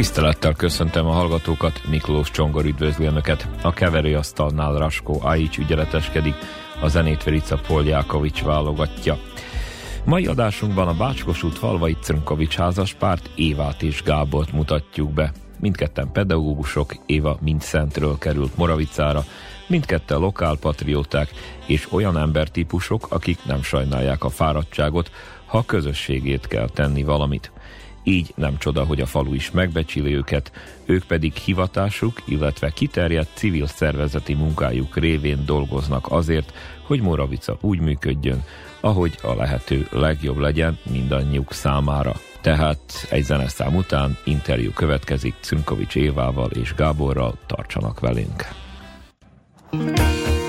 Tisztelettel köszöntem a hallgatókat, Miklós Csongor üdvözli Önöket. A keverőasztalnál Raskó Aics ügyeleteskedik, a zenét Verica Poljákovics válogatja. Mai adásunkban a Bácskos út Falvai Crnkovics házaspárt Évát és Gábort mutatjuk be. Mindketten pedagógusok, Éva Mindszentről került Moravicára, mindketten lokálpatrióták és olyan embertípusok, akik nem sajnálják a fáradtságot, ha közösségét kell tenni valamit. Így nem csoda, hogy a falu is megbecsili őket, ők pedig hivatásuk, illetve kiterjedt civil szervezeti munkájuk révén dolgoznak azért, hogy Moravica úgy működjön, ahogy a lehető legjobb legyen mindannyiuk számára. Tehát egy zeneszám után interjú következik Cünkovics Évával és Gáborral, tartsanak velünk! thank you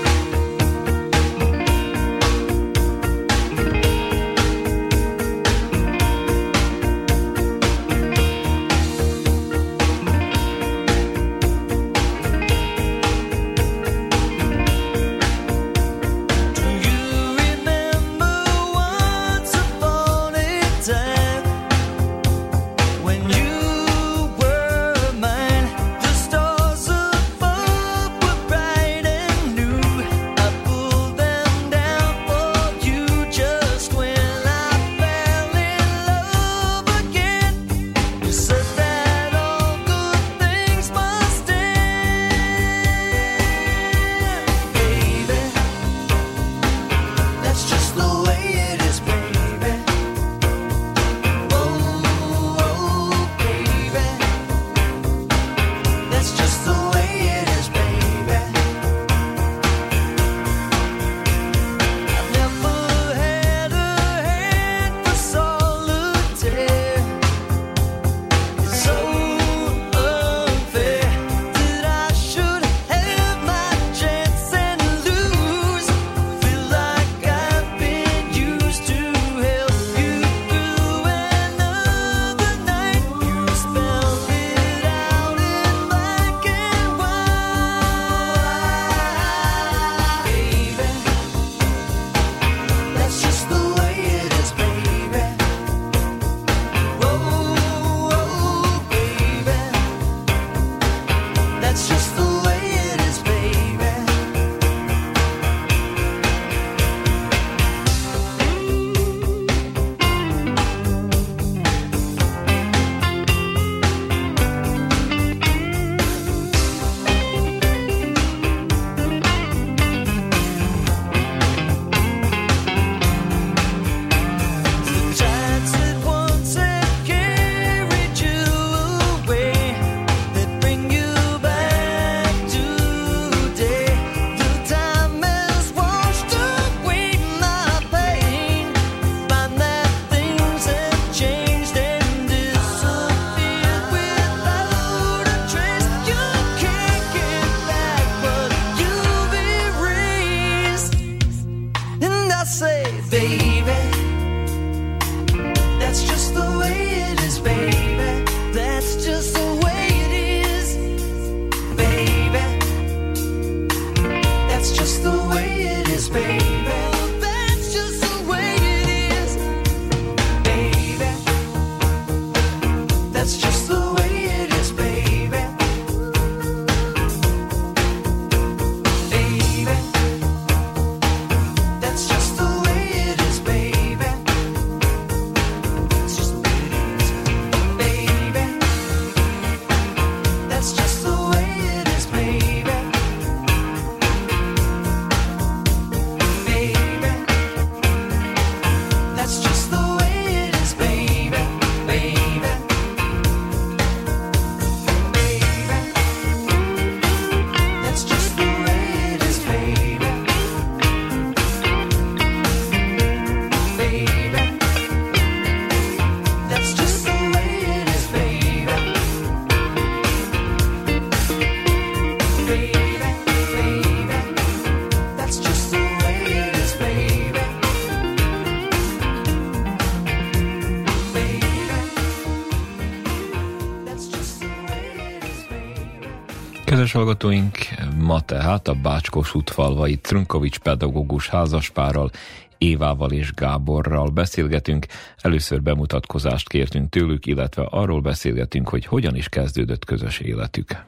Kedves hallgatóink, ma tehát a Bácskos útfalvai Trunkovics pedagógus házaspárral, Évával és Gáborral beszélgetünk. Először bemutatkozást kértünk tőlük, illetve arról beszélgetünk, hogy hogyan is kezdődött közös életük.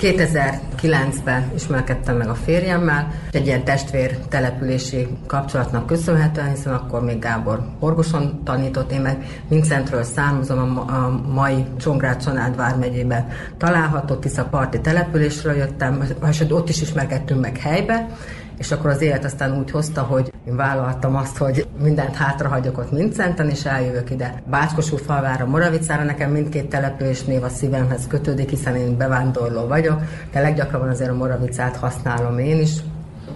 2009-ben ismerkedtem meg a férjemmel, egy ilyen testvér települési kapcsolatnak köszönhetően, hiszen akkor még Gábor Orgoson tanított, én meg Vincentről származom, a, mai Csongrád Csanád vármegyében található Tisza parti településről jöttem, és ott is ismerkedtünk meg helybe, és akkor az élet aztán úgy hozta, hogy én vállaltam azt, hogy mindent hátrahagyok ott Mincenten, és eljövök ide Bácskosú falvára, Moravicára, nekem mindkét település név a szívemhez kötődik, hiszen én bevándorló vagyok, de leggyakrabban azért a Moravicát használom én is,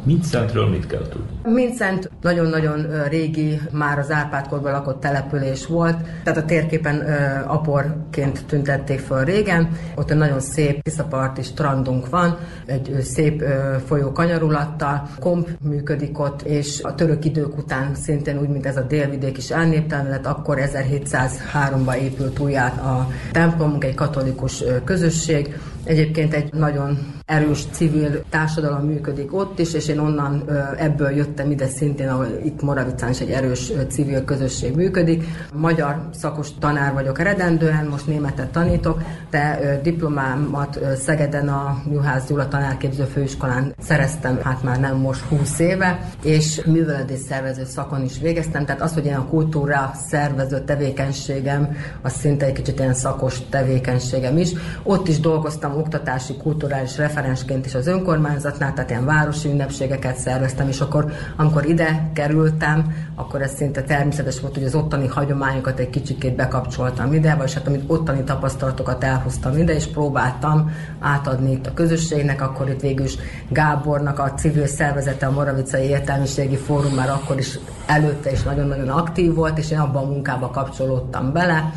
Mincentről mit kell tudni? Mincent nagyon-nagyon régi, már az Árpádkorban lakott település volt, tehát a térképen aporként tüntették föl régen. Ott egy nagyon szép tiszaparti strandunk van, egy szép folyó kanyarulattal, komp működik ott, és a török idők után szintén úgy, mint ez a délvidék is elnéptelen lett, akkor 1703-ban épült újjá a templomunk, egy katolikus közösség, Egyébként egy nagyon erős civil társadalom működik ott is, és én onnan ebből jöttem ide szintén, ahol itt Moravicán is egy erős civil közösség működik. Magyar szakos tanár vagyok eredendően, most németet tanítok, de diplomámat Szegeden a Juhász Gyula tanárképző főiskolán szereztem, hát már nem most 20 éve, és művelődés szervező szakon is végeztem, tehát az, hogy én a kultúra szervező tevékenységem, az szinte egy kicsit ilyen szakos tevékenységem is. Ott is dolgoztam oktatási, kulturális referensként is az önkormányzatnál, tehát ilyen városi ünnepségeket szerveztem, és akkor, amikor ide kerültem, akkor ez szinte természetes volt, hogy az ottani hagyományokat egy kicsikét bekapcsoltam ide, vagy hát amit ottani tapasztalatokat elhoztam ide, és próbáltam átadni itt a közösségnek, akkor itt végül is Gábornak a civil szervezete, a Moravicai Értelmiségi Fórum már akkor is előtte is nagyon-nagyon aktív volt, és én abban a munkába kapcsolódtam bele,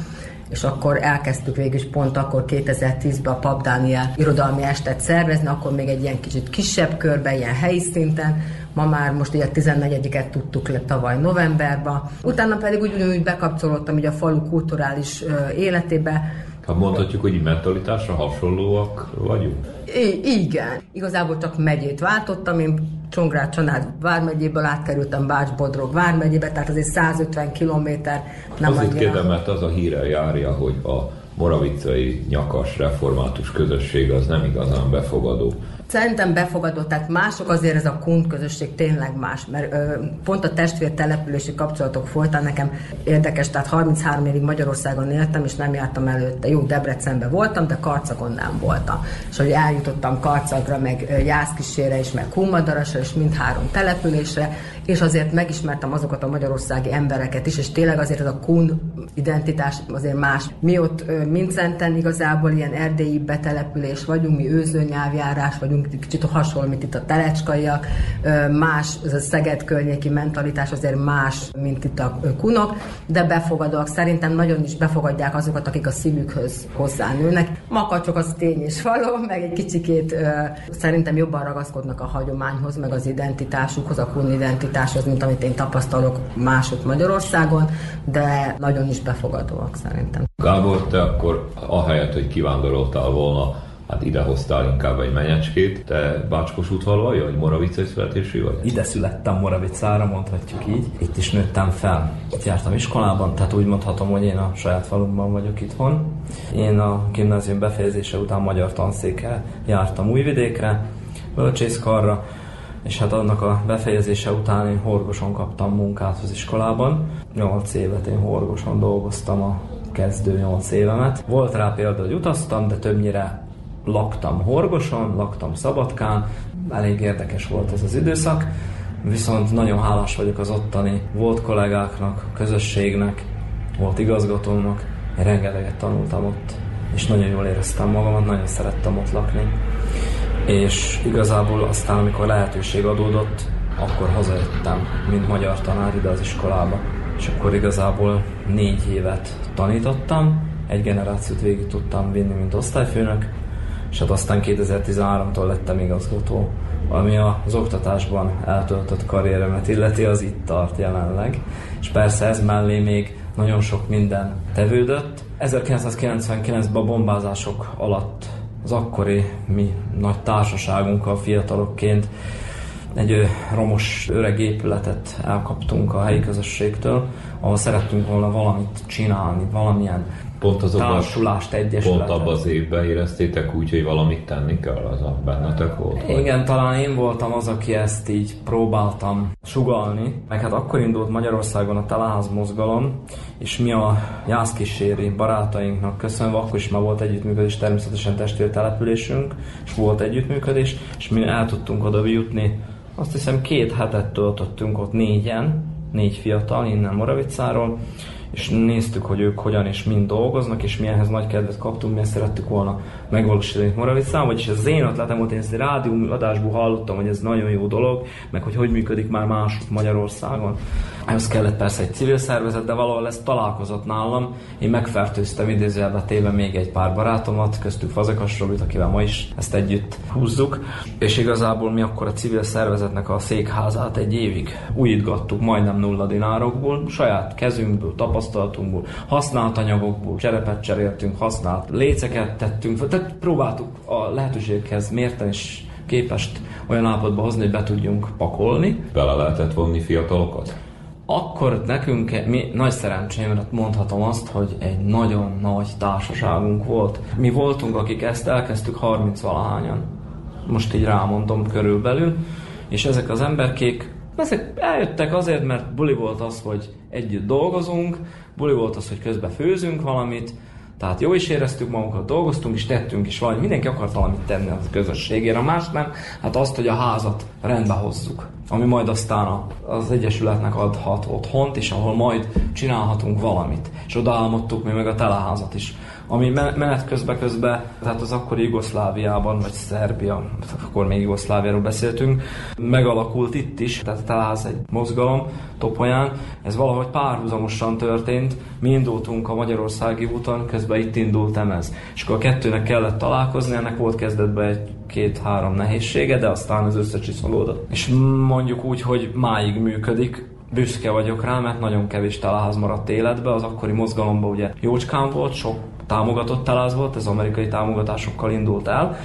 és akkor elkezdtük végül is pont akkor 2010-ben a Pap Dániel irodalmi estet szervezni, akkor még egy ilyen kicsit kisebb körben, ilyen helyi szinten, ma már most ugye 14-et tudtuk le tavaly novemberben, utána pedig úgy, úgy bekapcsolódtam ugye a falu kulturális életébe, ha mondhatjuk, hogy mentalitásra hasonlóak vagyunk? I- igen. Igazából csak megyét váltottam, én Csongrád Csanád vármegyéből átkerültem Bács-Bodrog vármegyébe, tehát azért 150 kilométer nem Azért annyira. kérdem, mert az a híre járja, hogy a moravicai nyakas református közösség az nem igazán befogadó. Szerintem befogadott, tehát mások azért ez a kund közösség tényleg más, mert ö, pont a testvér települési kapcsolatok folytán nekem érdekes, tehát 33 évig Magyarországon éltem, és nem jártam előtte. Jó, Debrecenben voltam, de Karcagon nem voltam. És hogy eljutottam Karcagra, meg Jászkisére is, meg Kumadarasra, és mindhárom településre, és azért megismertem azokat a magyarországi embereket is, és tényleg azért ez a kun identitás azért más. Mi ott Mincenten igazából ilyen erdélyi betelepülés vagyunk, mi őzőnyelvjárás vagyunk, kicsit hasonló, mint itt a telecskaiak, más, ez a Szeged környéki mentalitás azért más, mint itt a kunok, de befogadóak. Szerintem nagyon is befogadják azokat, akik a szívükhöz hozzánőnek. Makacsok az tény és való, meg egy kicsikét szerintem jobban ragaszkodnak a hagyományhoz, meg az identitásukhoz, a kun identitáshoz mentalitáshoz, mint amit én tapasztalok mások Magyarországon, de nagyon is befogadóak szerintem. Gábor, te akkor ahelyett, hogy kivándoroltál volna hát ide hoztál inkább egy menyecskét. Te Bácskos úthalvaj, vagy Moravicai születésű vagy? Ide születtem Moravicára, mondhatjuk így. Itt is nőttem fel. Itt jártam iskolában, tehát úgy mondhatom, hogy én a saját falumban vagyok itthon. Én a gimnázium befejezése után magyar tanszékkel jártam Újvidékre, bölcsészkarra, és hát annak a befejezése után én Horgoson kaptam munkát az iskolában. 8 évet én Horgoson dolgoztam a kezdő 8 évemet. Volt rá példa, hogy utaztam, de többnyire laktam Horgoson, laktam Szabadkán, elég érdekes volt ez az időszak, viszont nagyon hálás vagyok az ottani volt kollégáknak, közösségnek, volt igazgatónak, én rengeteget tanultam ott, és nagyon jól éreztem magamat, nagyon szerettem ott lakni és igazából aztán, amikor lehetőség adódott, akkor hazajöttem, mint magyar tanár ide az iskolába. És akkor igazából négy évet tanítottam, egy generációt végig tudtam vinni, mint osztályfőnök, és hát aztán 2013-tól lettem igazgató, ami az oktatásban eltöltött karrieremet illeti, az itt tart jelenleg. És persze ez mellé még nagyon sok minden tevődött. 1999-ben a bombázások alatt az akkori mi nagy társaságunkkal fiatalokként egy romos öreg épületet elkaptunk a helyi közösségtől, ahol szerettünk volna valamit csinálni, valamilyen pont az társulást, egyesületet. Pont abban az évben éreztétek úgy, hogy valamit tenni kell, az a bennetek volt? Igen, vagy? talán én voltam az, aki ezt így próbáltam sugalni. Meg hát akkor indult Magyarországon a Teleház mozgalom, és mi a jászkíséri barátainknak köszönve, akkor is már volt együttműködés, természetesen testvértelepülésünk, és volt együttműködés, és mi el tudtunk oda jutni. Azt hiszem két hetet töltöttünk ott négyen, négy fiatal innen Moravicáról, és néztük, hogy ők hogyan és mind dolgoznak, és mi ehhez nagy kedvet kaptunk, mi ezt szerettük volna megvalósítani Moravicán, vagyis az én ötletem volt, én ezt egy rádió adásból hallottam, hogy ez nagyon jó dolog, meg hogy hogy működik már más Magyarországon. Ehhez kellett persze egy civil szervezet, de valahol ez találkozott nálam. Én megfertőztem idézőjelbe téve még egy pár barátomat, köztük Fazekas Robit, akivel ma is ezt együtt húzzuk. És igazából mi akkor a civil szervezetnek a székházát egy évig újítgattuk, majdnem nulla dinárokból, saját kezünkből, tapasztalatunkból, használt anyagokból, cserepet cseréltünk, használt léceket tettünk, tehát próbáltuk a lehetőséghez mérten és képest olyan állapotba hozni, hogy be tudjunk pakolni. Bele lehetett vonni fiatalokat? akkor nekünk mi nagy szerencsémre mondhatom azt, hogy egy nagyon nagy társaságunk volt. Mi voltunk, akik ezt elkezdtük 30 valahányan. Most így rámondom körülbelül. És ezek az emberkék, ezek eljöttek azért, mert buli volt az, hogy együtt dolgozunk, buli volt az, hogy közben főzünk valamit, tehát jó is éreztük magunkat, dolgoztunk is, tettünk is valamit, mindenki akart valamit tenni a közösségére, más nem, hát azt, hogy a házat rendbe hozzuk, ami majd aztán az Egyesületnek adhat otthont, és ahol majd csinálhatunk valamit. És oda álmodtuk mi meg a teleházat is ami menet közben közben, tehát az akkori Jugoszláviában, vagy Szerbia, akkor még Jugoszláviáról beszéltünk, megalakult itt is, tehát találsz egy mozgalom Topolyán, ez valahogy párhuzamosan történt, mi indultunk a Magyarországi úton, közben itt indult ez. És akkor a kettőnek kellett találkozni, ennek volt kezdetben egy két-három nehézsége, de aztán az összecsiszolódott. És mondjuk úgy, hogy máig működik, büszke vagyok rá, mert nagyon kevés találház maradt életbe, az akkori mozgalomban ugye jócskán volt, sok támogatott teláz volt, ez amerikai támogatásokkal indult el,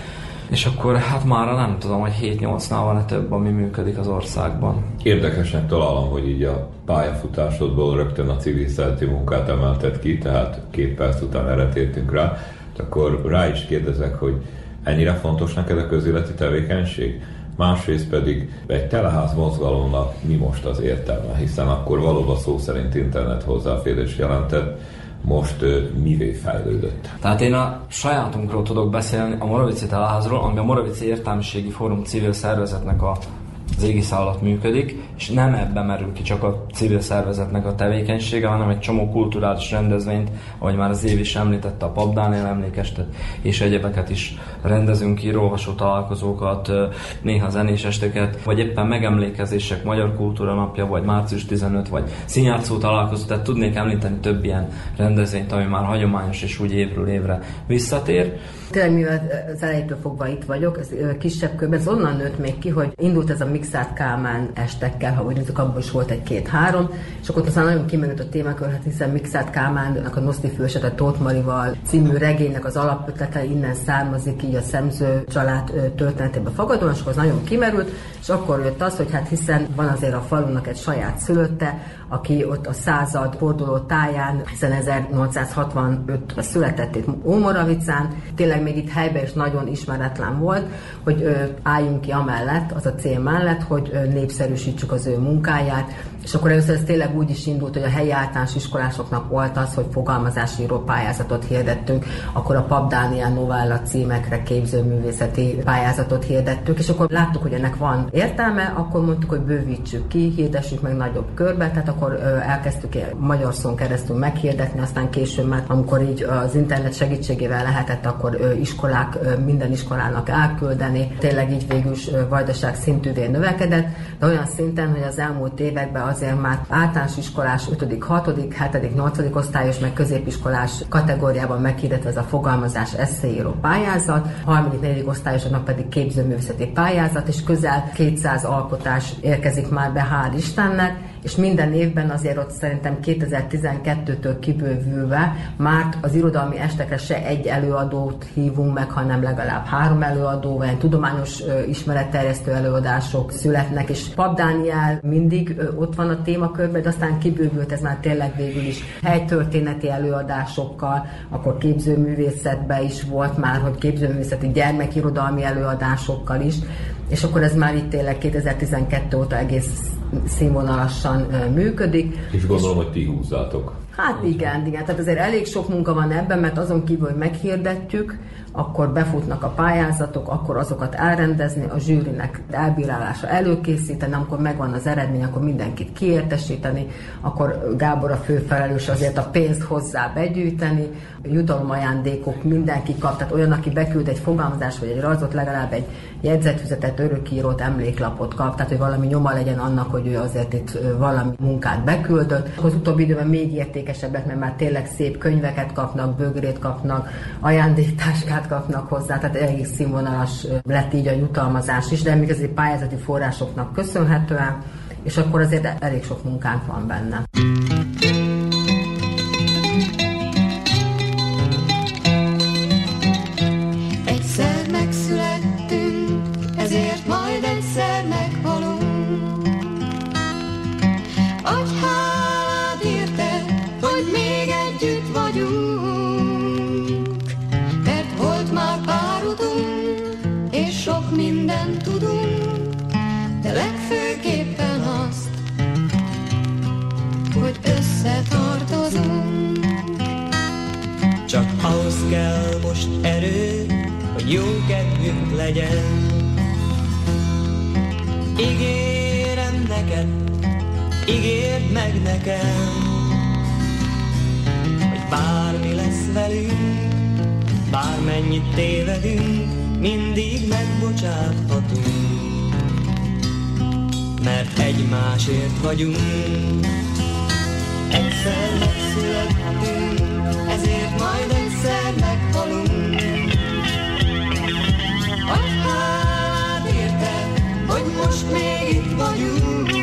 és akkor hát már nem tudom, hogy 7-8-nál van-e több, ami működik az országban. Érdekesnek találom, hogy így a pályafutásodból rögtön a civil szereti munkát emelted ki, tehát két perc után erre tértünk rá, akkor rá is kérdezek, hogy ennyire fontos neked a közéleti tevékenység? Másrészt pedig egy teleház mozgalomnak mi most az értelme, hiszen akkor valóban szó szerint internet hozzáférés jelentett, most mivé fejlődött? Tehát én a sajátunkról tudok beszélni, a Moravici Teleházról, ami a Moravici Értelmiségi Fórum civil szervezetnek a az égisze alatt működik, és nem ebben merül ki csak a civil szervezetnek a tevékenysége, hanem egy csomó kulturális rendezvényt, ahogy már az év is említette, a Pap Dániel emlékestet, és egyebeket is rendezünk írólvasó találkozókat, néha zenés esteket, vagy éppen megemlékezések, Magyar Kultúra Napja, vagy március 15, vagy színjátszó találkozó, tehát tudnék említeni több ilyen rendezvényt, ami már hagyományos és úgy évről évre visszatér. Tényleg, mivel az elejétől fogva itt vagyok, ez kisebb körben, ez onnan nőtt még ki, hogy indult ez a Mixát Kálmán estekkel, ha úgy nézzük, abban is volt egy-két-három, és akkor aztán nagyon kimenült a témakör, hát hiszen Mixát Kálmánnak a Noszti fősete Tóth Marival című regénynek az alapötlete innen származik, így a szemző család történetében fogadóan, és akkor az nagyon kimerült, és akkor jött az, hogy hát hiszen van azért a falunak egy saját szülötte, aki ott a század forduló táján, hiszen 1865-ben született itt Ómoravicán, tényleg még itt helyben is nagyon ismeretlen volt, hogy ö, álljunk ki amellett, az a cél mellett, hogy népszerűsítsük az ő munkáját, és akkor először ez tényleg úgy is indult, hogy a helyi általános iskolásoknak volt az, hogy fogalmazási pályázatot hirdettünk, akkor a Pap Dániel novella címekre képzőművészeti pályázatot hirdettük, és akkor láttuk, hogy ennek van értelme, akkor mondtuk, hogy bővítsük ki, hirdessük meg nagyobb körbe, tehát akkor elkezdtük magyar szón keresztül meghirdetni, aztán később már, amikor így az internet segítségével lehetett, akkor iskolák, minden iskolának elküldeni, tényleg így végül is vajdaság szintűvé növekedett, de olyan szinten, hogy az elmúlt években azért már általános iskolás 5., 6., 7., 8. osztályos, meg középiskolás kategóriában meghirdetve ez a fogalmazás eszéíró pályázat, 3., 4. osztályosoknak pedig képzőművészeti pályázat, és közel 200 alkotás érkezik már be, hál' Istennek, és minden évben azért ott szerintem 2012-től kibővülve már az irodalmi estekre se egy előadót hívunk meg, hanem legalább három előadó, vagy tudományos ismeretterjesztő előadások születnek, és Pap Dániel mindig ott van a témakörben, de aztán kibővült ez már tényleg végül is helytörténeti előadásokkal, akkor képzőművészetben is volt már, hogy képzőművészeti gyermekirodalmi előadásokkal is, és akkor ez már itt tényleg 2012 óta egész színvonalasan működik. És gondolom, hogy ti húzzátok. Hát igen, igen. Tehát azért elég sok munka van ebben, mert azon kívül, hogy meghirdetjük, akkor befutnak a pályázatok, akkor azokat elrendezni, a zsűrinek elbírálása előkészíteni, amikor megvan az eredmény, akkor mindenkit kiértesíteni, akkor Gábor a főfelelős azért a pénzt hozzá begyűjteni, jutalomajándékok mindenki kap, tehát olyan, aki beküld egy fogalmazás vagy egy rajzot, legalább egy jegyzetfüzetet, örökírót, emléklapot kap, tehát hogy valami nyoma legyen annak, hogy ő azért itt valami munkát beküldött. Az utóbbi időben még értékesebbek, mert már tényleg szép könyveket kapnak, bögrét kapnak, ajándéktáskát kapnak hozzá, tehát egész színvonalas lett így a jutalmazás is, de még azért pályázati forrásoknak köszönhetően, és akkor azért elég sok munkánk van benne. Jó kedvünk legyen. Ígérem neked, ígérd meg nekem, hogy bármi lesz velünk, bármennyit tévedünk, mindig megbocsáthatunk. Mert egymásért vagyunk, egyszer megszülettünk, ezért majd egyszer meghalunk. Most még itt vagyunk,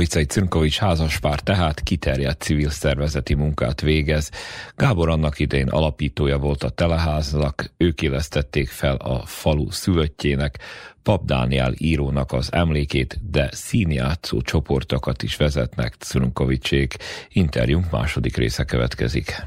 Moravicai Cünkovics házaspár tehát kiterjedt civil szervezeti munkát végez. Gábor annak idején alapítója volt a Teleháznak, ők élesztették fel a falu szülöttjének, Pap Dániel írónak az emlékét, de színjátszó csoportokat is vezetnek Cünkovicsék. Interjúnk második része következik.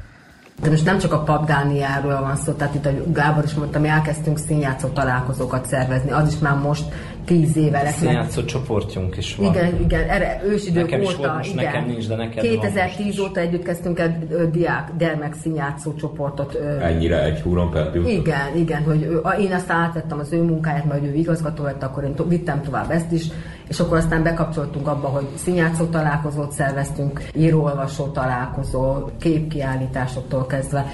De most nem csak a Pap Dániáról van szó, tehát itt a Gábor is mondta, mi elkezdtünk színjátszó találkozókat szervezni, az is már most tíz éve lesz. Színjátszó csoportjunk is van. Igen, igen, erre ősidők Nekem is óta, volt, most igen. nekem nincs, de neked van 2010 most is. óta együtt kezdtünk egy diák, gyermek színjátszó csoportot. ö, Ennyire egy húron perdült. igen, igen, hogy ő, a- én aztán átvettem az ő munkáját, mert ő igazgató lett, akkor én to- vittem tovább ezt is, és akkor aztán bekapcsoltunk abba, hogy színjátszó találkozót szerveztünk, író-olvasó találkozó, képkiállításoktól kezdve.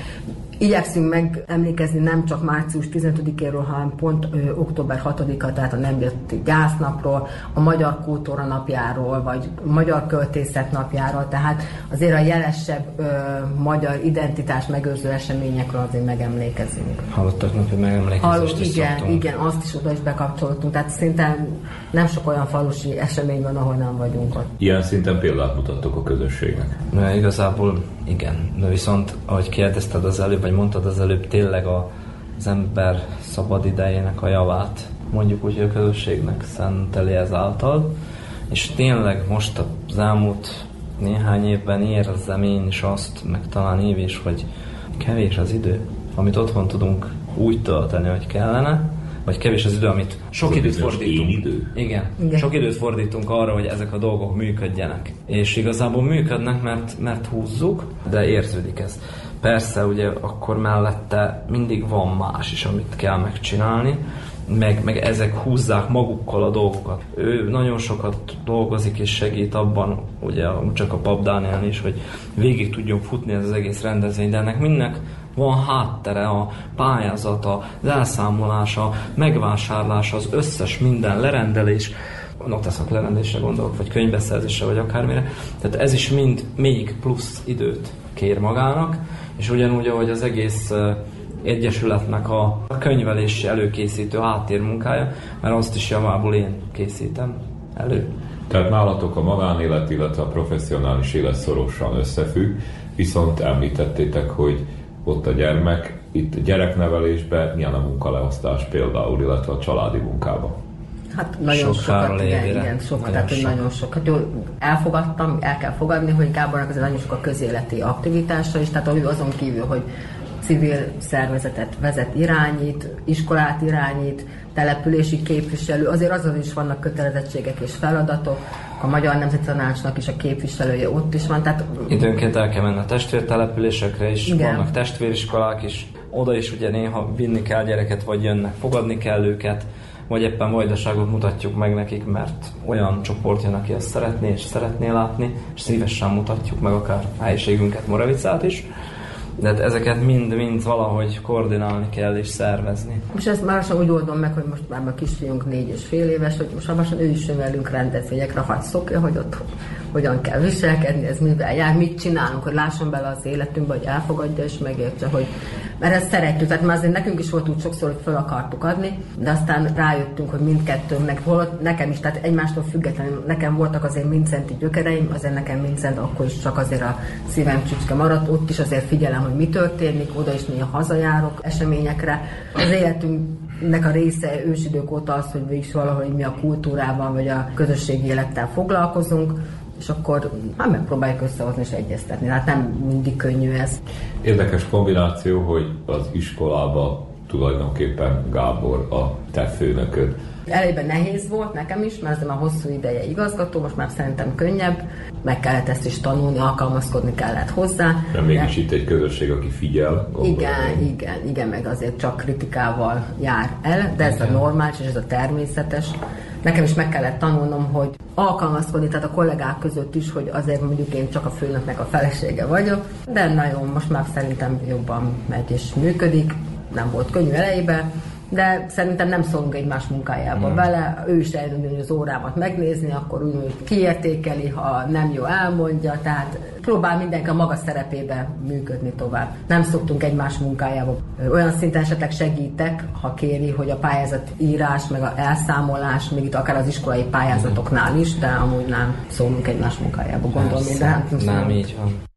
Igyekszünk megemlékezni nem csak március 15-éről, hanem pont ö, október 6-a, tehát a Nemzeti Gyásznapról, a Magyar Kultúra napjáról, vagy a Magyar Költészet napjáról, tehát azért a jelesebb ö, magyar identitás megőrző eseményekről azért megemlékezünk. Hallottak hogy megemlékezést Halló, is igen, szoktunk. igen, azt is oda is bekapcsoltunk, tehát szinte nem sok olyan falusi esemény van, ahol nem vagyunk ott. Ilyen szinten példát mutattok a közösségnek. Na, igazából igen, de viszont ahogy kérdezted az előbb, vagy mondtad az előbb, tényleg a, az ember szabad idejének a javát mondjuk úgy, hogy a közösségnek szenteli ezáltal, és tényleg most az elmúlt néhány évben érzem én is azt, meg talán év is, hogy kevés az idő, amit otthon tudunk úgy tölteni, hogy kellene, vagy kevés az idő, amit sok időt fordítunk. idő. Igen. Igen. Igen. Sok időt fordítunk arra, hogy ezek a dolgok működjenek. És igazából működnek, mert, mert húzzuk, de érződik ez. Persze, ugye akkor mellette mindig van más is, amit kell megcsinálni, meg, meg ezek húzzák magukkal a dolgokat. Ő nagyon sokat dolgozik és segít abban, ugye csak a Pap Dániel is, hogy végig tudjon futni ez az egész rendezvény, de ennek mindnek van háttere, a pályázata, az elszámolása, megvásárlása, az összes minden lerendelés, noteszak lerendelésre gondolok, vagy könyvbeszerzésre, vagy akármire. Tehát ez is mind még plusz időt kér magának, és ugyanúgy, ahogy az egész egyesületnek a könyvelési előkészítő háttérmunkája, mert azt is javából én készítem elő. Tehát nálatok a magánélet, illetve a professzionális élet szorosan összefügg, viszont említettétek, hogy ott a gyermek, itt a gyereknevelésben milyen a munkaleosztás például, illetve a családi munkában. Hát nagyon Sok sokat, igen, évére. igen, sokat, Nagyon tehát hogy sok. nagyon sokat. Jó, elfogadtam, el kell fogadni, hogy Gábornak azért nagyon sok a közéleti aktivitása is, tehát ő azon kívül, hogy civil szervezetet vezet, irányít, iskolát irányít, települési képviselő, azért azon is vannak kötelezettségek és feladatok, a Magyar Nemzeti Tanácsnak is a képviselője ott is van, tehát Időnként el kell menni a testvértelepülésekre is, Igen. vannak testvériskolák is, oda is ugye néha vinni kell gyereket, vagy jönnek, fogadni kell őket, vagy éppen vajdaságot mutatjuk meg nekik, mert olyan csoport jön, aki ezt szeretné és szeretné látni, és szívesen mutatjuk meg akár helyiségünket, Moravicát is. De hát ezeket mind-mind valahogy koordinálni kell és szervezni. Most ezt már lassan úgy oldom meg, hogy most már a kisfiunk négy és fél éves, hogy most már ő is velünk rendezvényekre, hagy szokja, hogy ott hogyan kell viselkedni, ez mivel jár, mit csinálunk, hogy lásson bele az életünkbe, hogy elfogadja és megértse, hogy mert ezt szeretjük, tehát már azért nekünk is volt úgy sokszor, hogy fel akartuk adni, de aztán rájöttünk, hogy mindkettőnknek, holott nekem is, tehát egymástól függetlenül, nekem voltak azért Mincenti gyökereim, azért nekem Mincent akkor is csak azért a szívem csücske maradt, ott is azért figyelem, hogy mi történik, oda is néha hazajárok eseményekre. Az életünknek a része ősidők óta az, hogy is valahogy mi a kultúrával vagy a közösségi élettel foglalkozunk, és akkor hát megpróbáljuk összehozni és egyeztetni. Hát nem mindig könnyű ez. Érdekes kombináció, hogy az iskolába tulajdonképpen Gábor a te főnököd. Elejében nehéz volt nekem is, mert ez már hosszú ideje igazgató, most már szerintem könnyebb. Meg kellett ezt is tanulni, alkalmazkodni kellett hozzá. Mert mégis itt egy közösség, aki figyel. gondolom. Igen, igen, igen, meg azért csak kritikával jár el, de ez a normális és ez a természetes. Nekem is meg kellett tanulnom, hogy alkalmazkodni, tehát a kollégák között is, hogy azért mondjuk én csak a főnöknek a felesége vagyok, de nagyon most már szerintem jobban megy és működik, nem volt könnyű elejében, de szerintem nem szólunk egymás munkájába hmm. bele, ő is eljön az órámat megnézni, akkor úgy kiértékeli, ha nem jó elmondja, tehát próbál mindenki a maga szerepébe működni tovább. Nem szoktunk egymás munkájába. Olyan szinten esetleg segítek, ha kéri, hogy a pályázat írás, meg a elszámolás, még itt akár az iskolai pályázatoknál is, de amúgy nem szólunk egymás munkájába, gondolom de hát most nem így van.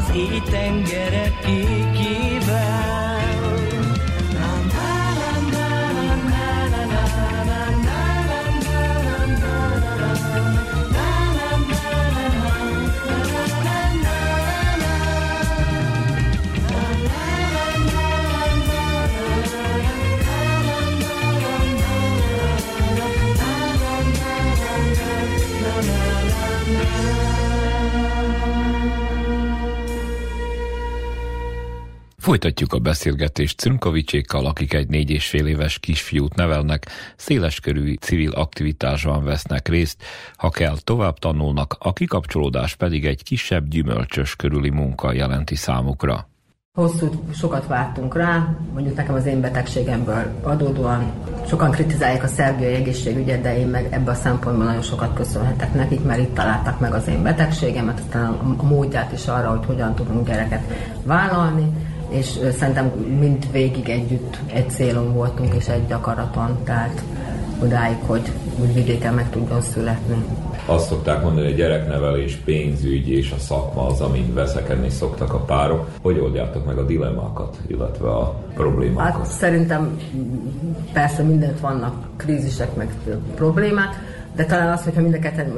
Az éjtengerek kékjével. Folytatjuk a beszélgetést Cünkovicsékkal, akik egy négy és fél éves kisfiút nevelnek, széleskörű civil aktivitásban vesznek részt, ha kell tovább tanulnak, a kikapcsolódás pedig egy kisebb gyümölcsös körüli munka jelenti számukra. Hosszú, sokat vártunk rá, mondjuk nekem az én betegségemből adódóan. Sokan kritizálják a szerbiai egészségügyet, de én meg ebben a szempontból nagyon sokat köszönhetek nekik, mert itt találtak meg az én betegségemet, aztán a módját is arra, hogy hogyan tudunk gyereket vállalni, és szerintem mind végig együtt egy célon voltunk, és egy akaraton, tehát odáig, hogy úgy vidéken meg tudjon születni. Azt szokták mondani, hogy gyereknevelés, pénzügy és a szakma az, amin veszekedni szoktak a párok. Hogy oldjátok meg a dilemmákat, illetve a problémákat? Hát szerintem persze mindent vannak krízisek, meg problémák. De talán az, hogyha mind a ketten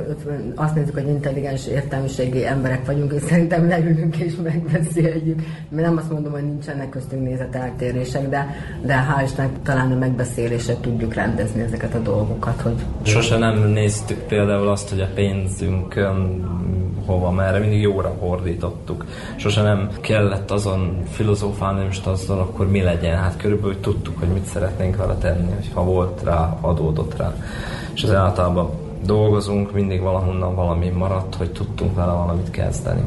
azt nézzük, hogy intelligens értelmiségi emberek vagyunk, és szerintem leülünk és megbeszéljük. Mert nem azt mondom, hogy nincsenek köztünk nézeteltérések, de, de hál' Istennek talán a megbeszélésre tudjuk rendezni ezeket a dolgokat. Hogy... Sose nem néztük például azt, hogy a pénzünkön hova, merre, mindig jóra fordítottuk. Sose nem kellett azon filozófálni, most azzal akkor mi legyen. Hát körülbelül tudtuk, hogy mit szeretnénk vele tenni, ha volt rá, adódott rá. És az általában dolgozunk, mindig valahonnan valami maradt, hogy tudtunk vele valamit kezdeni.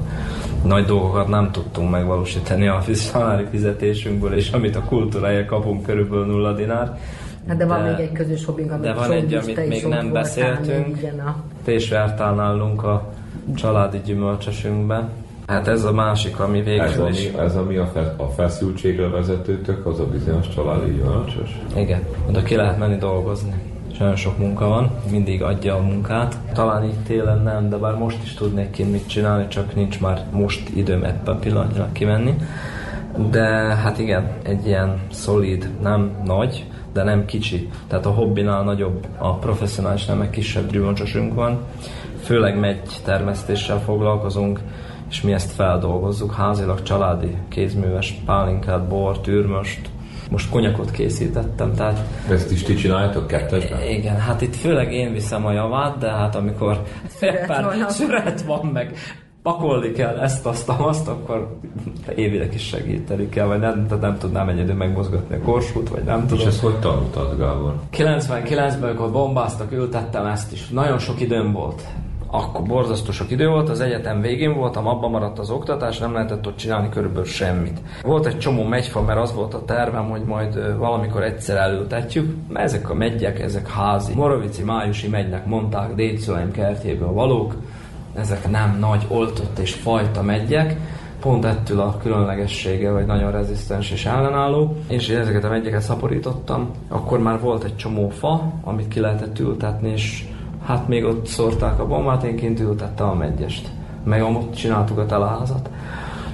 Nagy dolgokat nem tudtunk megvalósítani a tanári fizetésünkből, és amit a kultúrája kapunk körülbelül nulla dinár. Hát de van de, még egy közös hobbink, amit De van egy, amit még nem beszéltünk. Még, igen, a... Pésvártál nálunk a családi gyümölcsösünkben. Hát ez a másik, ami végül ez ami, is... Ez ami a, fe, a feszültségre vezetőtök, az a bizonyos családi gyümölcsös? Igen, oda ki lehet menni dolgozni. És nagyon sok munka van, mindig adja a munkát. Talán így télen nem, de bár most is tudnék ki mit csinálni, csak nincs már most időm ebben pillanatnyilag kimenni. De hát igen, egy ilyen szolid, nem nagy, de nem kicsi. Tehát a hobbinál nagyobb, a professzionális nem egy kisebb gyümölcsösünk van. Főleg megy termesztéssel foglalkozunk, és mi ezt feldolgozzuk házilag, családi, kézműves pálinkát, bor, türmöst, most konyakot készítettem, tehát... Ezt is ti csináljátok kettesben? Igen, hát itt főleg én viszem a javát, de hát amikor éppen szüret van, meg pakolni kell ezt, azt, azt, akkor évileg is segíteni kell, vagy nem, tehát nem tudnám egyedül megmozgatni a korsút, vagy nem tudom. És ezt hogy tanultad, Gábor? 99-ben, amikor bombáztak, ültettem ezt is. Nagyon sok időm volt akkor borzasztó sok idő volt, az egyetem végén voltam, abban maradt az oktatás, nem lehetett ott csinálni körülbelül semmit. Volt egy csomó megyfa, mert az volt a tervem, hogy majd valamikor egyszer elültetjük, ezek a megyek, ezek házi. Morovici, májusi megynek mondták, Déculaim kertjéből valók, ezek nem nagy, oltott és fajta megyek, pont ettől a különlegessége, vagy nagyon rezisztens és ellenálló, és ezeket a megyeket szaporítottam, akkor már volt egy csomó fa, amit ki lehetett ültetni, és hát még ott szórták a bombát, én kint ültettem a megyest. Meg ott csináltuk a teleházat.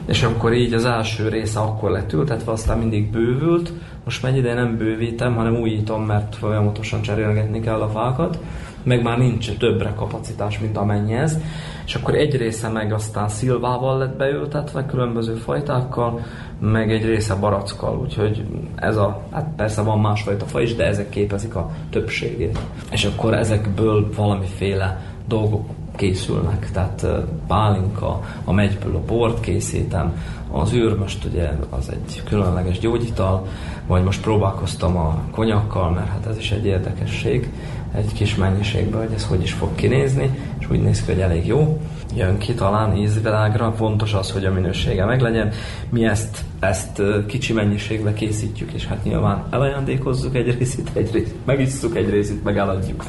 És akkor így az első része akkor lett ültetve, aztán mindig bővült. Most megy ide nem bővítem, hanem újítom, mert folyamatosan cserélgetni kell a fákat. Meg már nincs többre kapacitás, mint amennyi ez. És akkor egy része meg aztán szilvával lett beültetve, különböző fajtákkal, meg egy része barackkal, úgyhogy ez a, hát persze van másfajta faj is, de ezek képezik a többségét. És akkor ezekből valamiféle dolgok készülnek, tehát pálinka, a megyből a bort készítem, az űrmöst ugye az egy különleges gyógyital, vagy most próbálkoztam a konyakkal, mert hát ez is egy érdekesség, egy kis mennyiségben, hogy ez hogy is fog kinézni, és úgy néz ki, hogy elég jó. Jön ki talán ízvilágra, fontos az, hogy a minősége meglegyen. Mi ezt, ezt kicsi mennyiségbe készítjük, és hát nyilván elajándékozzuk egy részét, egy részét, megisszuk egy részét, meg eladjuk.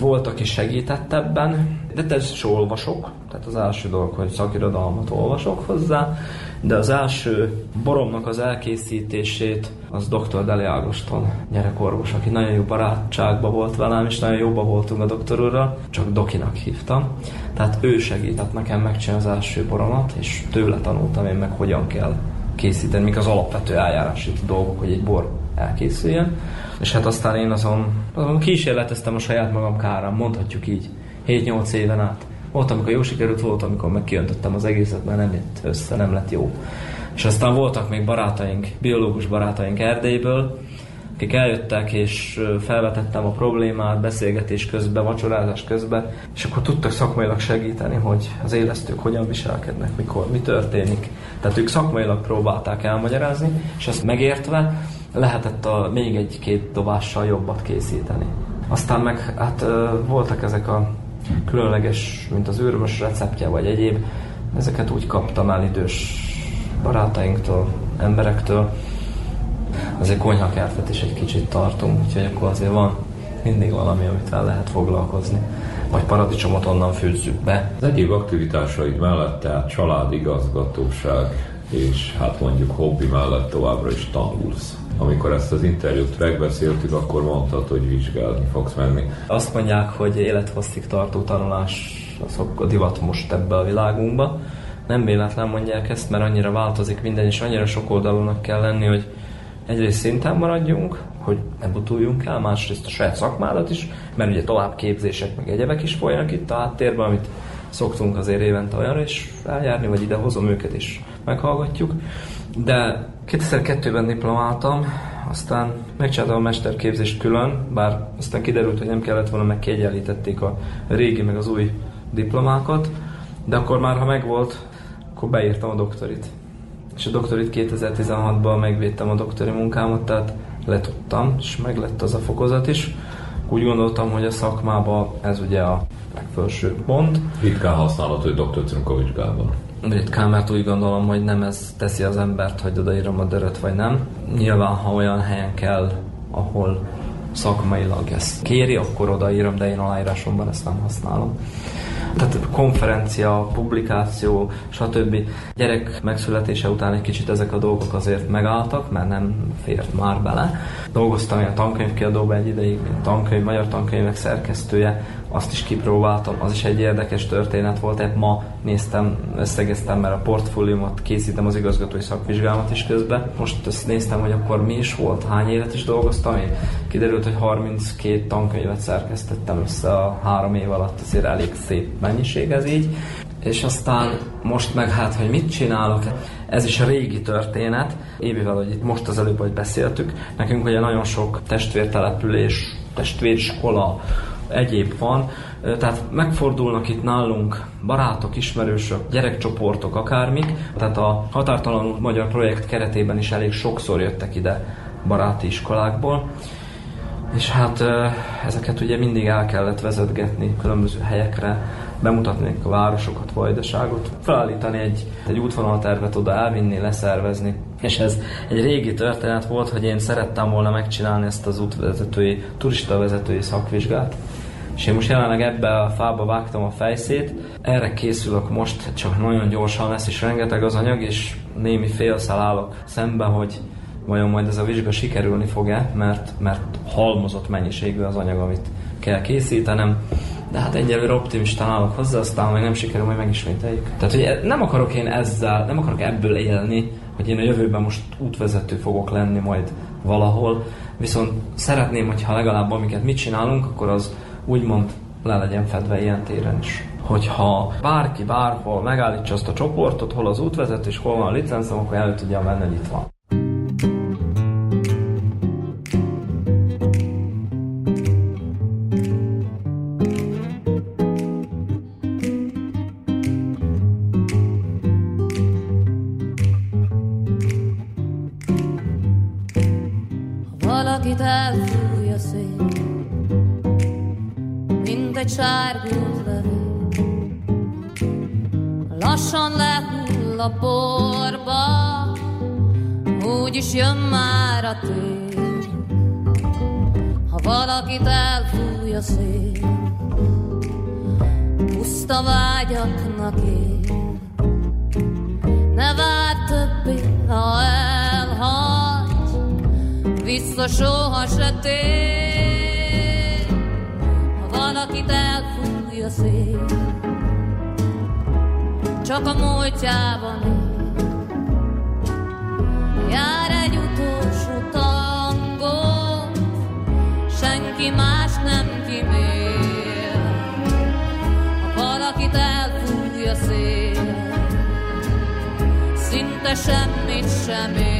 Volt, aki segített ebben, de ez is olvasok, tehát az első dolog, hogy szakirodalmat olvasok hozzá, de az első boromnak az elkészítését az dr. Deli Ágoston gyerekorvos, aki nagyon jó barátságban volt velem, és nagyon jobban voltunk a doktor úrral, csak Dokinak hívtam. Tehát ő segített nekem megcsinálni az első boromat, és tőle tanultam én meg, hogyan kell készíteni, mik az alapvető eljárási dolgok, hogy egy bor elkészüljön. És hát aztán én azon, azon kísérleteztem a saját magam kárán, mondhatjuk így, 7-8 éven át. Volt, amikor jó sikerült, volt, amikor meg az egészet, mert nem jött össze, nem lett jó. És aztán voltak még barátaink, biológus barátaink Erdélyből, akik eljöttek, és felvetettem a problémát beszélgetés közben, vacsorázás közben, és akkor tudtak szakmailag segíteni, hogy az élesztők hogyan viselkednek, mikor, mi történik. Tehát ők szakmailag próbálták elmagyarázni, és ezt megértve lehetett a, még egy-két dobással jobbat készíteni. Aztán meg hát voltak ezek a különleges, mint az őrmös receptje vagy egyéb, ezeket úgy kaptam el idős barátainktól, emberektől. Azért konyhakertet is egy kicsit tartunk, úgyhogy akkor azért van mindig valami, amit el lehet foglalkozni. Vagy paradicsomot onnan fűzzük be. Az egyéb aktivitásaid mellett, tehát családigazgatóság, és hát mondjuk hobbi mellett továbbra is tanulsz. Amikor ezt az interjút megbeszéltük, akkor mondtad, hogy vizsgálni fogsz menni. Azt mondják, hogy élethosszig tartó tanulás az a divat most ebbe a világunkba. Nem véletlen mondják ezt, mert annyira változik minden, és annyira sok oldalúnak kell lenni, hogy egyrészt szinten maradjunk, hogy ne butuljunk el, másrészt a saját szakmádat is, mert ugye továbbképzések meg egyebek is folynak itt a háttérben, amit szoktunk azért évente olyanra is eljárni, vagy ide hozom őket is meghallgatjuk. De 2002-ben diplomáltam, aztán megcsináltam a mesterképzést külön, bár aztán kiderült, hogy nem kellett volna, meg kiegyenlítették a régi meg az új diplomákat, de akkor már, ha megvolt, akkor beírtam a doktorit. És a doktorit 2016-ban megvédtem a doktori munkámat, tehát letudtam, és meglett az a fokozat is. Úgy gondoltam, hogy a szakmában ez ugye a legfelső pont. Ritkán használható, hogy Dr. Cinkovicskában. Ritkán, mert úgy gondolom, hogy nem ez teszi az embert, hogy odaírom a döröt, vagy nem. Nyilván, ha olyan helyen kell, ahol szakmailag ezt kéri, akkor odaírom, de én aláírásomban ezt nem használom. Tehát konferencia, publikáció, stb. Gyerek megszületése után egy kicsit ezek a dolgok azért megálltak, mert nem fért már bele. Dolgoztam a tankönyvkiadóban egy ideig, tankönyv, magyar tankönyvek szerkesztője, azt is kipróbáltam, az is egy érdekes történet volt. Épp ma néztem, összegeztem, mert a portfóliumot készítem az igazgatói szakvizsgámat is közben. Most ezt néztem, hogy akkor mi is volt, hány évet is dolgoztam én. Kiderült, hogy 32 tankönyvet szerkesztettem össze a három év alatt, azért elég szép mennyiség ez így. És aztán most meg hát, hogy mit csinálok, ez is a régi történet. Évivel, hogy itt most az előbb, hogy beszéltük, nekünk ugye nagyon sok testvértelepülés, testvériskola, egyéb van, tehát megfordulnak itt nálunk barátok, ismerősök, gyerekcsoportok, akármik, tehát a Határtalanul Magyar Projekt keretében is elég sokszor jöttek ide baráti iskolákból, és hát ezeket ugye mindig el kellett vezetgetni különböző helyekre, bemutatni a városokat, vajdaságot, felállítani egy, egy útvonaltervet oda elvinni, leszervezni. És ez egy régi történet volt, hogy én szerettem volna megcsinálni ezt az útvezetői, turista vezetői szakvizsgát, és én most jelenleg ebbe a fába vágtam a fejszét, erre készülök most, csak nagyon gyorsan lesz, és rengeteg az anyag, és némi félszál állok szembe, hogy vajon majd ez a vizsga sikerülni fog-e, mert, mert halmozott mennyiségű az anyag, amit kell készítenem, de hát egyelőre optimistán állok hozzá, aztán meg nem sikerül, majd megismételjük. Tehát, hogy nem akarok én ezzel, nem akarok ebből élni, hogy én a jövőben most útvezető fogok lenni majd valahol, viszont szeretném, hogyha legalább amiket mit csinálunk, akkor az úgymond le legyen fedve ilyen téren is. Hogyha bárki bárhol megállítsa azt a csoportot, hol az útvezető és hol van a licencem, akkor el tudja venni, hogy itt van. Tél. Ha valakit elfúj a szél, puszta vágyaknak él. Ne várj többé, ha elhagy, vissza soha se tér. Ha valakit elfúj a szél, csak a múltjában él. Senki más nem kimér. Ha valakit elfúj a szél, szinte semmit sem ér.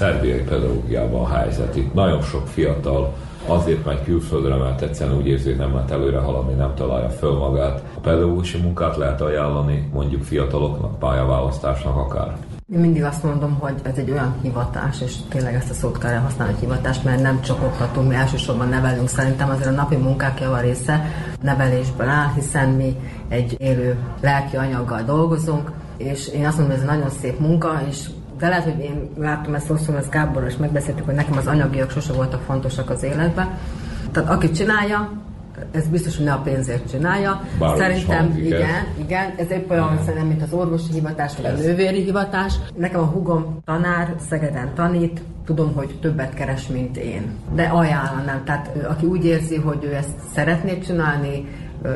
Szerbiai pedagógiában a helyzet. Itt nagyon sok fiatal azért megy külföldre, mert egyszerűen úgy érzi, hogy nem lehet előre haladni, nem találja föl magát. A pedagógusi munkát lehet ajánlani mondjuk fiataloknak, pályaválasztásnak akár. Én mindig azt mondom, hogy ez egy olyan hivatás, és tényleg ezt a szót kell használni, hogy hivatás, mert nem csak oktatunk, mi elsősorban nevelünk. Szerintem azért a napi munkák java része nevelésből áll, hiszen mi egy élő lelki anyaggal dolgozunk, és én azt mondom, hogy ez egy nagyon szép munka, és de lehet, hogy én láttam ezt rosszul, ezt Gáborral is megbeszéltük, hogy nekem az anyagiak sose voltak fontosak az életben. Tehát aki csinálja, ez biztos, hogy ne a pénzért csinálja. Bár Szerintem hangzik igen, ez. igen, ez épp olyan, szerintem, mint az orvosi hivatás, vagy a nővéri hivatás. Nekem a hugom tanár, Szegeden tanít, tudom, hogy többet keres, mint én. De ajánlanám, tehát aki úgy érzi, hogy ő ezt szeretné csinálni,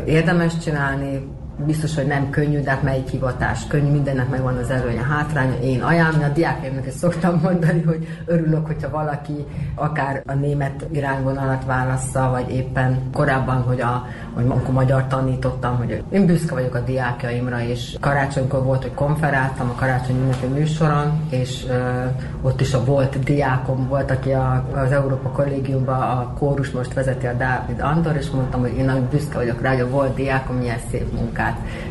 érdemes csinálni, biztos, hogy nem könnyű, de hát melyik hivatás könnyű, mindennek megvan az előnye, hátránya. Én ajánlom, a diákérnek is szoktam mondani, hogy örülök, hogyha valaki akár a német irányvonalat válassza, vagy éppen korábban, hogy, a, hogy akkor magyar tanítottam, hogy én büszke vagyok a diákjaimra, és karácsonykor volt, hogy konferáltam a karácsony ünnepi műsoron, és ö, ott is a volt diákom volt, aki a, az Európa Kollégiumban a kórus most vezeti a Dávid Andor, és mondtam, hogy én nagyon büszke vagyok rá, hogy a volt diákom milyen szép munkát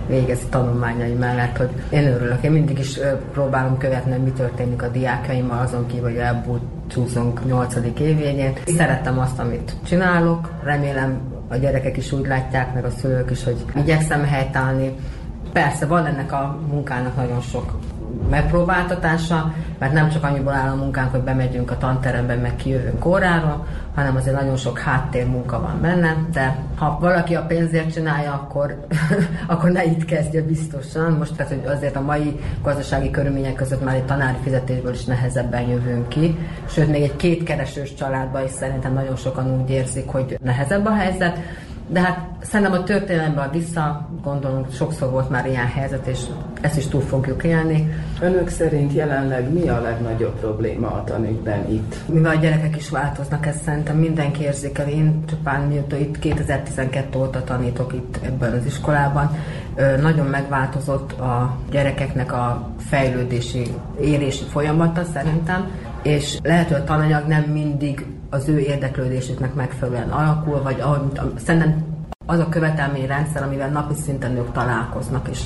végez tanulmányai mellett, hogy én örülök. Én mindig is próbálom követni, mi történik a diákjaimmal, azon kívül, hogy elbúcsúzunk 8. évvégén. Szeretem azt, amit csinálok, remélem a gyerekek is úgy látják, meg a szülők is, hogy igyekszem helytállni. Persze van ennek a munkának nagyon sok megpróbáltatása, mert nem csak annyiból áll a munkánk, hogy bemegyünk a tanterembe, meg kijövünk órára, hanem azért nagyon sok háttérmunka van benne, de ha valaki a pénzért csinálja, akkor, akkor ne itt kezdje biztosan. Most tehát, hogy azért a mai gazdasági körülmények között már egy tanári fizetésből is nehezebben jövünk ki, sőt, még egy kétkeresős családban is szerintem nagyon sokan úgy érzik, hogy nehezebb a helyzet, de hát szerintem a történelemben vissza gondolunk, sokszor volt már ilyen helyzet, és ezt is túl fogjuk élni. Önök szerint jelenleg mi a legnagyobb probléma a tanükben itt? Mivel a gyerekek is változnak, ezt szerintem mindenki érzékel. Én csupán mióta itt 2012 óta tanítok itt ebben az iskolában, nagyon megváltozott a gyerekeknek a fejlődési, érési folyamata szerintem, és lehet, hogy a tananyag nem mindig az ő érdeklődésüknek megfelelően alakul, vagy ahogy, szerintem az a követelményrendszer, amivel napi szinten ők találkoznak, és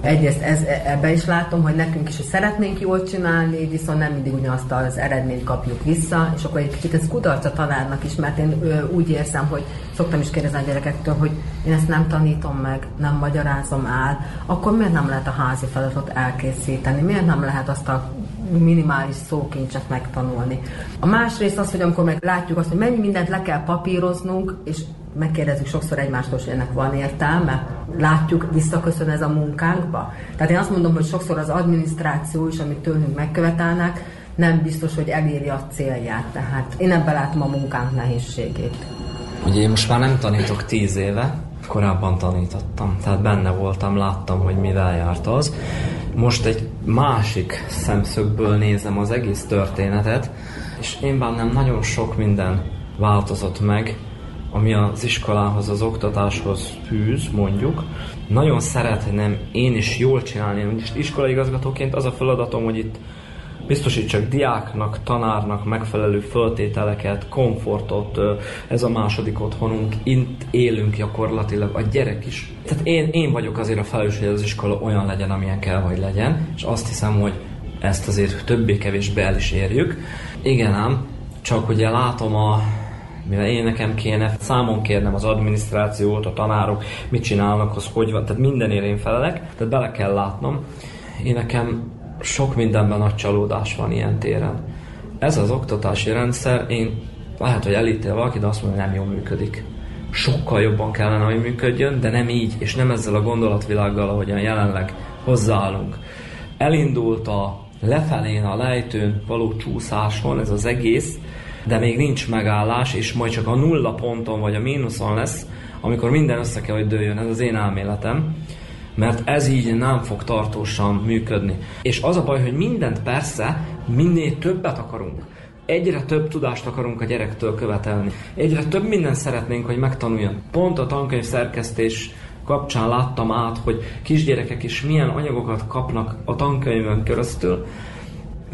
Egyrészt ez, ebbe is látom, hogy nekünk is hogy szeretnénk jól csinálni, viszont nem mindig ugyanazt az eredményt kapjuk vissza, és akkor egy kicsit ez kudarc a tanárnak is, mert én ö, úgy érzem, hogy szoktam is kérdezni a gyerekektől, hogy én ezt nem tanítom meg, nem magyarázom el, akkor miért nem lehet a házi feladatot elkészíteni, miért nem lehet azt a minimális szókincset megtanulni. A másrészt az, hogy amikor meg látjuk azt, hogy mennyi mindent le kell papíroznunk, és megkérdezzük sokszor egymástól, hogy ennek van értelme, látjuk, visszaköszön ez a munkánkba. Tehát én azt mondom, hogy sokszor az adminisztráció is, amit tőlünk megkövetelnek, nem biztos, hogy eléri a célját. Tehát én ebben látom a munkánk nehézségét. Ugye én most már nem tanítok tíz éve, korábban tanítottam, tehát benne voltam, láttam, hogy mivel járt az. Most egy másik szemszögből nézem az egész történetet, és én bennem nagyon sok minden változott meg, ami az iskolához, az oktatáshoz fűz, mondjuk. Nagyon szeretném én is jól csinálni, úgyis iskolaigazgatóként az a feladatom, hogy itt biztosítsak diáknak, tanárnak megfelelő föltételeket, komfortot, ez a második otthonunk, itt élünk gyakorlatilag, a gyerek is. Tehát én, én vagyok azért a felelős, hogy az iskola olyan legyen, amilyen kell, hogy legyen, és azt hiszem, hogy ezt azért többé-kevésbé el is érjük. Igen ám, csak ugye látom a, mivel én nekem kéne számon kérnem az adminisztrációt, a tanárok mit csinálnak, az hogy van, tehát mindenért én felelek, tehát bele kell látnom. Én nekem sok mindenben nagy csalódás van ilyen téren. Ez az oktatási rendszer, én lehet, hogy elítél valaki, de azt mondja, hogy nem jól működik. Sokkal jobban kellene, hogy működjön, de nem így, és nem ezzel a gondolatvilággal, ahogyan jelenleg hozzáállunk. Elindult a lefelén, a lejtőn való csúszáson ez az egész, de még nincs megállás, és majd csak a nulla ponton vagy a mínuszon lesz, amikor minden össze kell, hogy dőljön. Ez az én elméletem mert ez így nem fog tartósan működni. És az a baj, hogy mindent persze minél többet akarunk. Egyre több tudást akarunk a gyerektől követelni. Egyre több minden szeretnénk, hogy megtanuljon. Pont a tankönyv szerkesztés kapcsán láttam át, hogy kisgyerekek is milyen anyagokat kapnak a tankönyvön keresztül,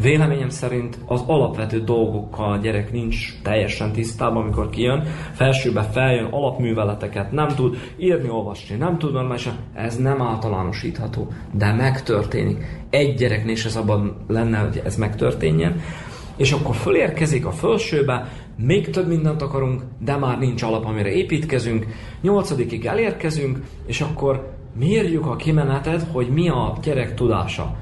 Véleményem szerint az alapvető dolgokkal a gyerek nincs teljesen tisztában, amikor kijön, felsőbe feljön, alapműveleteket nem tud írni, olvasni, nem tud normálisan, ez nem általánosítható, de megtörténik. Egy gyereknél is ez abban lenne, hogy ez megtörténjen, és akkor fölérkezik a felsőbe, még több mindent akarunk, de már nincs alap, amire építkezünk, nyolcadikig elérkezünk, és akkor mérjük a kimenetet, hogy mi a gyerek tudása.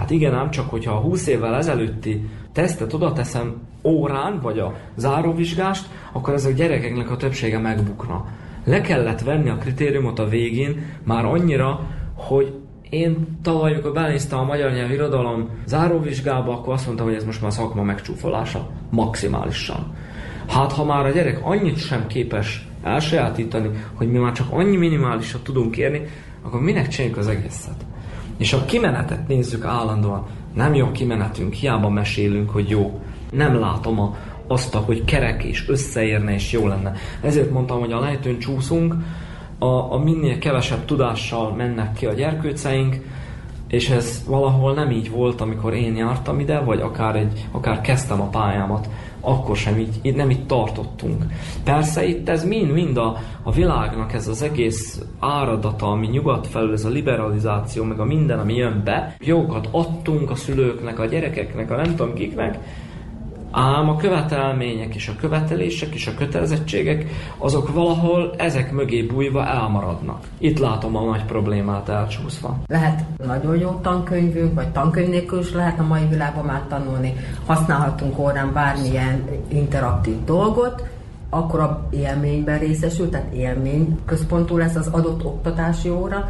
Hát igen, ám csak hogyha a 20 évvel ezelőtti tesztet oda teszem órán, vagy a záróvizsgást, akkor ezek a gyerekeknek a többsége megbukna. Le kellett venni a kritériumot a végén már annyira, hogy én tavaly, amikor belenéztem a magyar nyelv irodalom záróvizsgába, akkor azt mondtam, hogy ez most már szakma megcsúfolása. Maximálisan. Hát ha már a gyerek annyit sem képes elsajátítani, hogy mi már csak annyi minimálisat tudunk érni, akkor minek csináljuk az egészet? És a kimenetet nézzük állandóan. Nem jó kimenetünk, hiába mesélünk, hogy jó. Nem látom a, azt, hogy kerek és összeérne és jó lenne. Ezért mondtam, hogy a lejtőn csúszunk, a, a minél kevesebb tudással mennek ki a gyerkőceink, és ez valahol nem így volt, amikor én jártam ide, vagy akár, egy, akár kezdtem a pályámat, akkor sem így, nem itt tartottunk. Persze itt ez mind-mind a, a világnak ez az egész áradata, ami nyugat felül, ez a liberalizáció, meg a minden, ami jön be. Jogokat adtunk a szülőknek, a gyerekeknek, a nem tudom kiknek, Ám a követelmények és a követelések és a kötelezettségek, azok valahol ezek mögé bújva elmaradnak. Itt látom a nagy problémát elcsúszva. Lehet nagyon jó tankönyvünk, vagy tankönyv nélkül is lehet a mai világban már tanulni. Használhatunk órán bármilyen interaktív dolgot, akkor a élményben részesül, tehát élmény központú lesz az adott oktatási óra,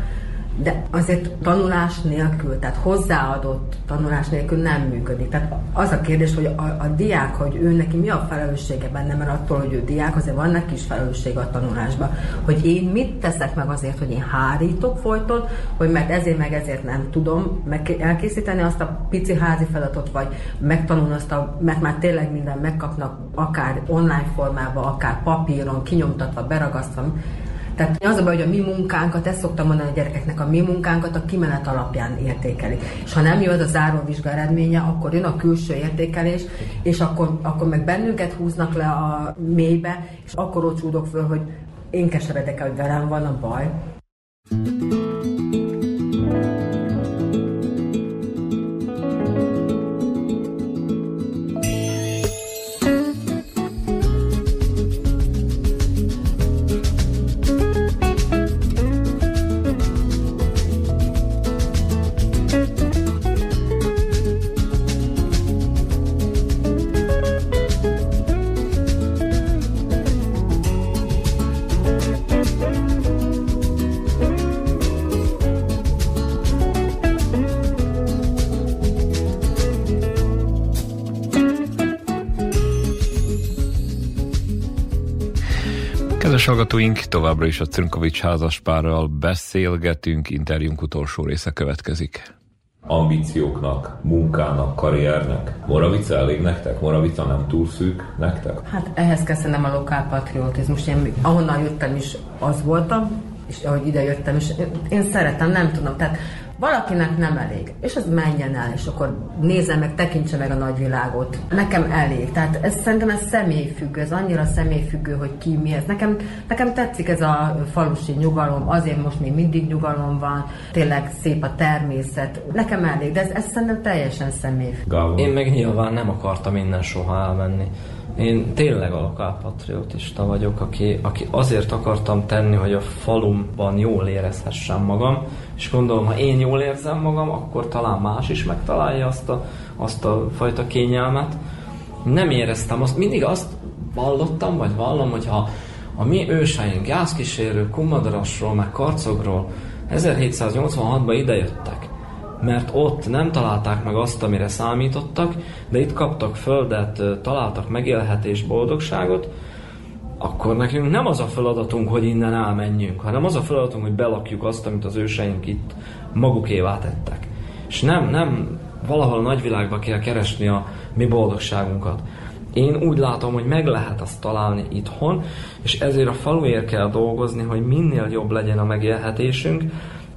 de azért tanulás nélkül, tehát hozzáadott tanulás nélkül nem működik. Tehát az a kérdés, hogy a, a diák, hogy ő neki mi a felelőssége benne, mert attól, hogy ő diák, azért van neki is felelőssége a tanulásban. Hogy én mit teszek meg azért, hogy én hárítok folyton, hogy mert ezért meg ezért nem tudom meg elkészíteni azt a pici házi feladatot, vagy megtanulni azt a, mert már tényleg minden megkapnak, akár online formában, akár papíron, kinyomtatva, beragasztva, tehát az a baj, hogy a mi munkánkat, ezt szoktam mondani a gyerekeknek, a mi munkánkat a kimenet alapján értékeli. És ha nem jó az a záróvizsga eredménye, akkor jön a külső értékelés, és akkor, akkor meg bennünket húznak le a mélybe, és akkor ott föl, hogy én keseredek, hogy velem van a baj. thank you Kedves hallgatóink, továbbra is a Crnkovics házaspárral beszélgetünk, interjúnk utolsó része következik. Ambícióknak, munkának, karriernek. Moravica elég nektek? Moravica nem túl szűk nektek? Hát ehhez kell a lokálpatriotizmus. Én ahonnan jöttem is az voltam, és ahogy ide jöttem, és én szeretem, nem tudom. Tehát Valakinek nem elég, és az menjen el, és akkor nézze meg, tekintse meg a nagyvilágot. Nekem elég. Tehát ez szerintem ez személyfüggő, ez annyira személyfüggő, hogy ki mi ez. Nekem, nekem tetszik ez a falusi nyugalom, azért most még mindig nyugalom van, tényleg szép a természet. Nekem elég, de ez, ez szerintem teljesen személyfüggő. Én meg nyilván nem akartam innen soha elmenni. Én tényleg a lokálpatriotista vagyok, aki, aki azért akartam tenni, hogy a falumban jól érezhessem magam, és gondolom, ha én jól érzem magam, akkor talán más is megtalálja azt a, azt a fajta kényelmet. Nem éreztem azt, mindig azt vallottam, vagy vallom, hogy ha a mi őseink gázkísérő Kumadarasról, meg Karcogról 1786-ban idejöttek, mert ott nem találták meg azt, amire számítottak, de itt kaptak földet, találtak megélhetés, boldogságot, akkor nekünk nem az a feladatunk, hogy innen elmenjünk, hanem az a feladatunk, hogy belakjuk azt, amit az őseink itt magukévá tettek. És nem, nem valahol a nagyvilágba kell keresni a mi boldogságunkat. Én úgy látom, hogy meg lehet azt találni itthon, és ezért a faluért kell dolgozni, hogy minél jobb legyen a megélhetésünk,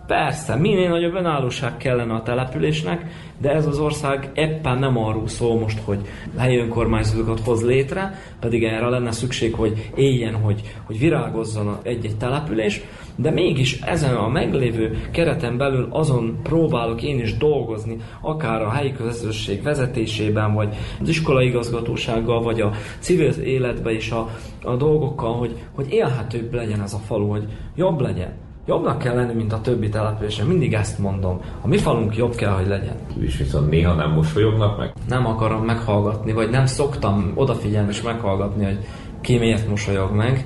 Persze, minél nagyobb önállóság kellene a településnek, de ez az ország éppen nem arról szól most, hogy helyi önkormányzatokat hoz létre, pedig erre lenne szükség, hogy éljen, hogy, hogy virágozzon egy-egy település, de mégis ezen a meglévő kereten belül azon próbálok én is dolgozni, akár a helyi közösség vezetésében, vagy az iskolai igazgatósággal, vagy a civil életbe is a, a dolgokkal, hogy, hogy élhetőbb legyen ez a falu, hogy jobb legyen. Jobbnak kell lenni, mint a többi településen. Mindig ezt mondom. A mi falunk jobb kell, hogy legyen. És viszont néha nem mosolyognak meg. Nem akarom meghallgatni, vagy nem szoktam odafigyelni és meghallgatni, hogy ki miért mosolyog meg.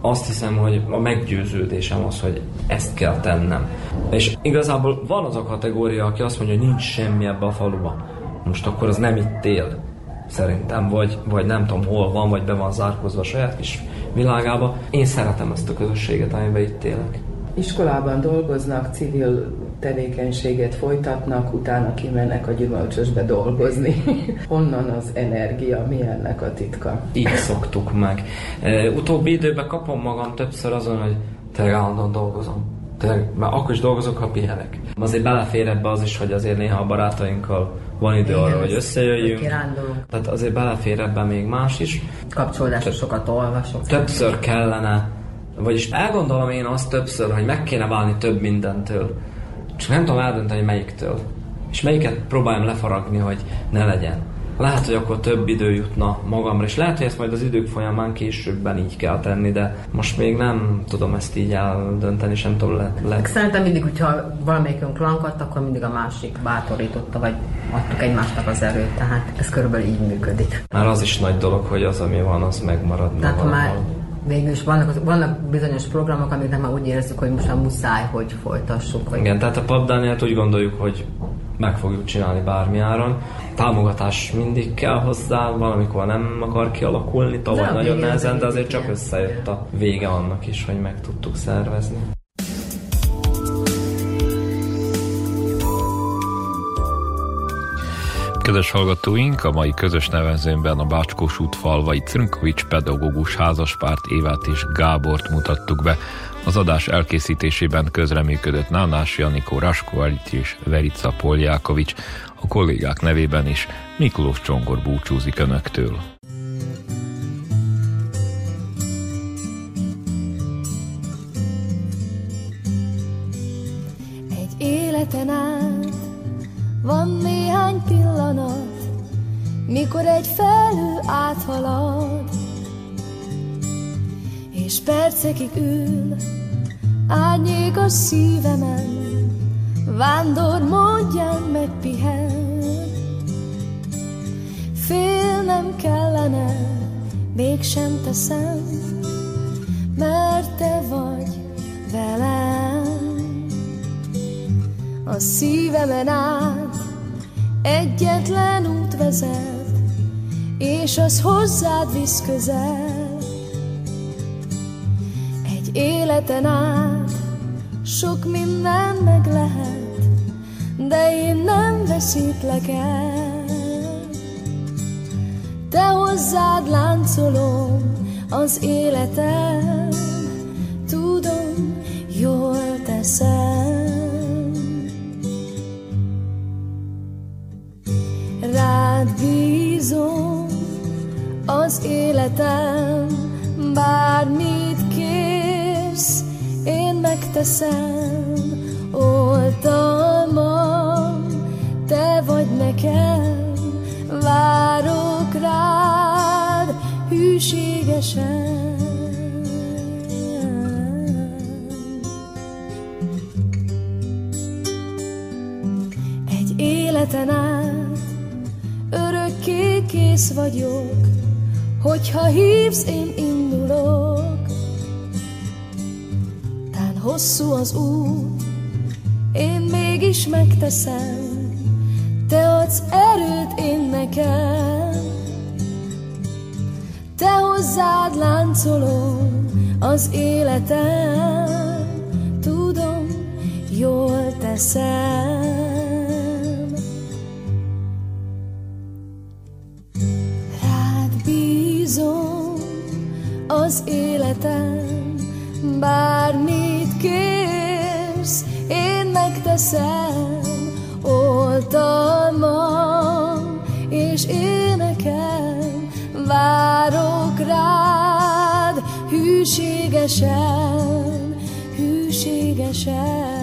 Azt hiszem, hogy a meggyőződésem az, hogy ezt kell tennem. És igazából van az a kategória, aki azt mondja, hogy nincs semmi ebbe a faluba. Most akkor az nem itt él. Szerintem, vagy, vagy nem tudom hol van, vagy be van zárkozva a saját kis világába. Én szeretem ezt a közösséget, amiben itt élek. Iskolában dolgoznak, civil tevékenységet folytatnak, utána kimennek a gyümölcsösbe dolgozni. Honnan az energia, mi ennek a titka? Így szoktuk meg. E, utóbbi időben kapom magam többször azon, hogy tényleg állandóan dolgozom. Tényleg, mert akkor is dolgozok, ha pihenek. Azért belefér ebbe az is, hogy azért néha a barátainkkal van idő Igen, arra, hogy összejöjjünk. Tehát azért belefér ebbe még más is. Kapcsolódásra sokat olvasok. Többször kellene, vagyis elgondolom én azt többször, hogy meg kéne válni több mindentől. Csak nem tudom eldönteni melyiktől. És melyiket próbáljam lefaragni, hogy ne legyen. Lehet, hogy akkor több idő jutna magamra, és lehet, hogy ezt majd az idők folyamán későbben így kell tenni, de most még nem tudom ezt így eldönteni, sem tudom le, le Szerintem mindig, hogyha valamelyikünk lankadt, akkor mindig a másik bátorította, vagy adtuk egymásnak az erőt, tehát ez körülbelül így működik. Már az is nagy dolog, hogy az, ami van, az megmarad Tehát ha már végül is vannak, vannak bizonyos programok, amiknek már úgy érezzük, hogy most már muszáj, hogy folytassuk. Hogy Igen, tehát a papdániát úgy gondoljuk, hogy meg fogjuk csinálni bármi áron. Támogatás mindig kell hozzá, valamikor nem akar kialakulni, tavaly nagyon végén nehezen, de azért csak igen. összejött a vége annak is, hogy meg tudtuk szervezni. Kedves hallgatóink, a mai közös nevezőmben a Bácskós út falvai Crnkovics pedagógus házaspárt Évát és Gábort mutattuk be. Az adás elkészítésében közreműködött Nánás Janikó Raskó Elit és Verica Poljákovics, a kollégák nevében is Miklós Csongor búcsúzik Önöktől. Percekig ül árnyék a szívemen, vándor módján megpihen. Félnem kellene, mégsem teszem, mert te vagy velem. A szívemen át egyetlen út vezet, és az hozzád visz közel. Életen át sok minden meg lehet, de én nem veszítlek el. Te hozzád láncolom az életem, tudom, jól teszem. Rád bízom az életem, bármit én megteszem. Oltalmam, te vagy nekem, várok rád hűségesen. Egy életen át örökké kész vagyok, hogyha hívsz, én indulok. Hosszú az út, én mégis megteszem, te adsz erőt én nekem. Te hozzád láncolom az életem, tudom, jól teszem. Rád bízom az életem, kérsz, teszem oltalmam, és énekem várok rád hűségesen, hűségesen.